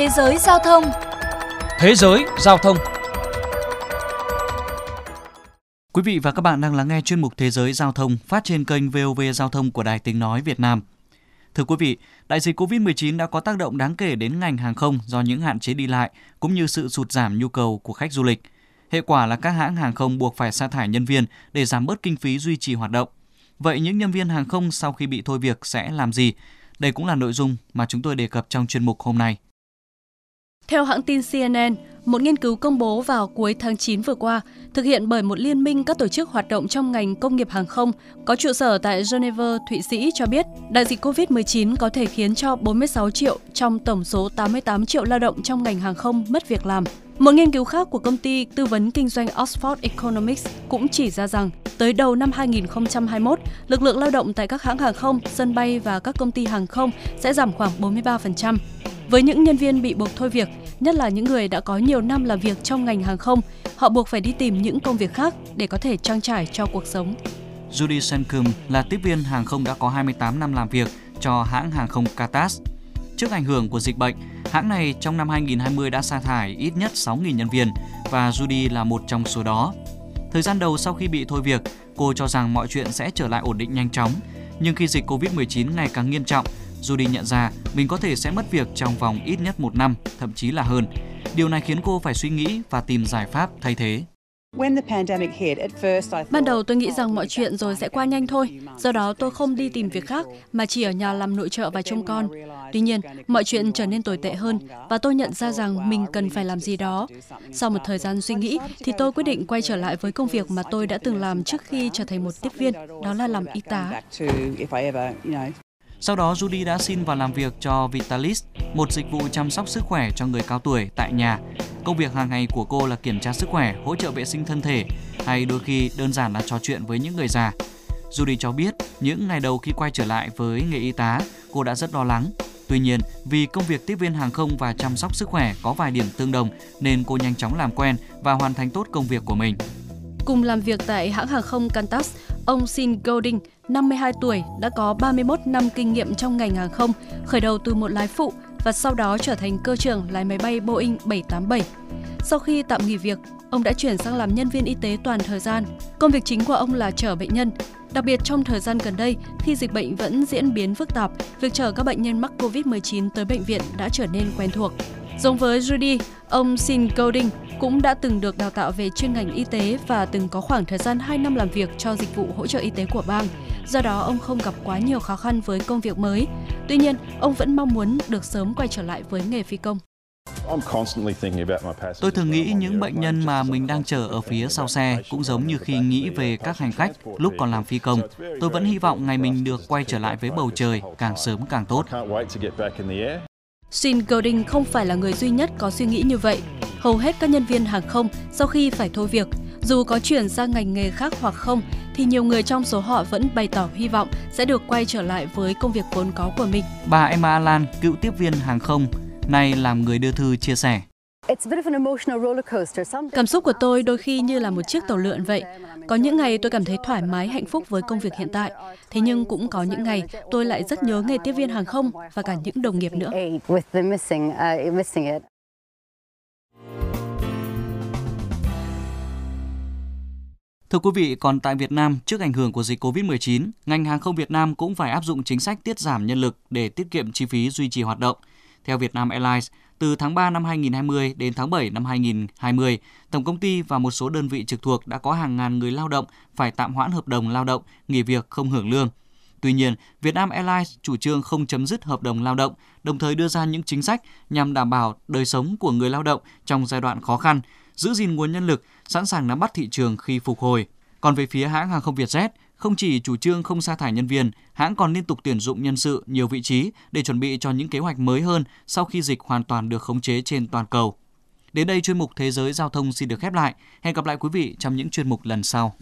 Thế giới giao thông Thế giới giao thông Quý vị và các bạn đang lắng nghe chuyên mục Thế giới giao thông phát trên kênh VOV Giao thông của Đài Tiếng Nói Việt Nam. Thưa quý vị, đại dịch COVID-19 đã có tác động đáng kể đến ngành hàng không do những hạn chế đi lại cũng như sự sụt giảm nhu cầu của khách du lịch. Hệ quả là các hãng hàng không buộc phải sa thải nhân viên để giảm bớt kinh phí duy trì hoạt động. Vậy những nhân viên hàng không sau khi bị thôi việc sẽ làm gì? Đây cũng là nội dung mà chúng tôi đề cập trong chuyên mục hôm nay. Theo hãng tin CNN, một nghiên cứu công bố vào cuối tháng 9 vừa qua, thực hiện bởi một liên minh các tổ chức hoạt động trong ngành công nghiệp hàng không có trụ sở tại Geneva, Thụy Sĩ cho biết đại dịch COVID-19 có thể khiến cho 46 triệu trong tổng số 88 triệu lao động trong ngành hàng không mất việc làm. Một nghiên cứu khác của công ty tư vấn kinh doanh Oxford Economics cũng chỉ ra rằng tới đầu năm 2021, lực lượng lao động tại các hãng hàng không, sân bay và các công ty hàng không sẽ giảm khoảng 43%. Với những nhân viên bị buộc thôi việc, nhất là những người đã có nhiều năm làm việc trong ngành hàng không, họ buộc phải đi tìm những công việc khác để có thể trang trải cho cuộc sống. Judy Senkum là tiếp viên hàng không đã có 28 năm làm việc cho hãng hàng không Qatar. Trước ảnh hưởng của dịch bệnh, hãng này trong năm 2020 đã sa thải ít nhất 6.000 nhân viên và Judy là một trong số đó. Thời gian đầu sau khi bị thôi việc, cô cho rằng mọi chuyện sẽ trở lại ổn định nhanh chóng. Nhưng khi dịch Covid-19 ngày càng nghiêm trọng, Judy nhận ra mình có thể sẽ mất việc trong vòng ít nhất một năm, thậm chí là hơn. Điều này khiến cô phải suy nghĩ và tìm giải pháp thay thế. Ban đầu tôi nghĩ rằng mọi chuyện rồi sẽ qua nhanh thôi, do đó tôi không đi tìm việc khác mà chỉ ở nhà làm nội trợ và trông con. Tuy nhiên, mọi chuyện trở nên tồi tệ hơn và tôi nhận ra rằng mình cần phải làm gì đó. Sau một thời gian suy nghĩ thì tôi quyết định quay trở lại với công việc mà tôi đã từng làm trước khi trở thành một tiếp viên, đó là làm y tá. Sau đó, Judy đã xin vào làm việc cho Vitalis, một dịch vụ chăm sóc sức khỏe cho người cao tuổi tại nhà. Công việc hàng ngày của cô là kiểm tra sức khỏe, hỗ trợ vệ sinh thân thể, hay đôi khi đơn giản là trò chuyện với những người già. Judy cho biết, những ngày đầu khi quay trở lại với nghề y tá, cô đã rất lo lắng. Tuy nhiên, vì công việc tiếp viên hàng không và chăm sóc sức khỏe có vài điểm tương đồng nên cô nhanh chóng làm quen và hoàn thành tốt công việc của mình. Cùng làm việc tại hãng hàng không Qantas, ông Sin Golding, 52 tuổi, đã có 31 năm kinh nghiệm trong ngành hàng không, khởi đầu từ một lái phụ và sau đó trở thành cơ trưởng lái máy bay Boeing 787. Sau khi tạm nghỉ việc, ông đã chuyển sang làm nhân viên y tế toàn thời gian. Công việc chính của ông là chở bệnh nhân. Đặc biệt trong thời gian gần đây, khi dịch bệnh vẫn diễn biến phức tạp, việc chở các bệnh nhân mắc COVID-19 tới bệnh viện đã trở nên quen thuộc. Giống với Judy, ông Sin Golding cũng đã từng được đào tạo về chuyên ngành y tế và từng có khoảng thời gian 2 năm làm việc cho dịch vụ hỗ trợ y tế của bang. Do đó, ông không gặp quá nhiều khó khăn với công việc mới. Tuy nhiên, ông vẫn mong muốn được sớm quay trở lại với nghề phi công. Tôi thường nghĩ những bệnh nhân mà mình đang chờ ở phía sau xe cũng giống như khi nghĩ về các hành khách lúc còn làm phi công. Tôi vẫn hy vọng ngày mình được quay trở lại với bầu trời càng sớm càng tốt. Shin Golding không phải là người duy nhất có suy nghĩ như vậy. Hầu hết các nhân viên hàng không sau khi phải thôi việc, dù có chuyển sang ngành nghề khác hoặc không, thì nhiều người trong số họ vẫn bày tỏ hy vọng sẽ được quay trở lại với công việc vốn có của mình. Bà Emma Alan, cựu tiếp viên hàng không, nay làm người đưa thư chia sẻ. Cảm xúc của tôi đôi khi như là một chiếc tàu lượn vậy. Có những ngày tôi cảm thấy thoải mái, hạnh phúc với công việc hiện tại. Thế nhưng cũng có những ngày tôi lại rất nhớ nghề tiếp viên hàng không và cả những đồng nghiệp nữa. Thưa quý vị, còn tại Việt Nam, trước ảnh hưởng của dịch COVID-19, ngành hàng không Việt Nam cũng phải áp dụng chính sách tiết giảm nhân lực để tiết kiệm chi phí duy trì hoạt động. Theo Vietnam Airlines, từ tháng 3 năm 2020 đến tháng 7 năm 2020, tổng công ty và một số đơn vị trực thuộc đã có hàng ngàn người lao động phải tạm hoãn hợp đồng lao động, nghỉ việc không hưởng lương. Tuy nhiên, Vietnam Airlines chủ trương không chấm dứt hợp đồng lao động, đồng thời đưa ra những chính sách nhằm đảm bảo đời sống của người lao động trong giai đoạn khó khăn, giữ gìn nguồn nhân lực, sẵn sàng nắm bắt thị trường khi phục hồi. Còn về phía hãng hàng không Vietjet, không chỉ chủ trương không sa thải nhân viên, hãng còn liên tục tuyển dụng nhân sự nhiều vị trí để chuẩn bị cho những kế hoạch mới hơn sau khi dịch hoàn toàn được khống chế trên toàn cầu. Đến đây chuyên mục Thế giới giao thông xin được khép lại. Hẹn gặp lại quý vị trong những chuyên mục lần sau.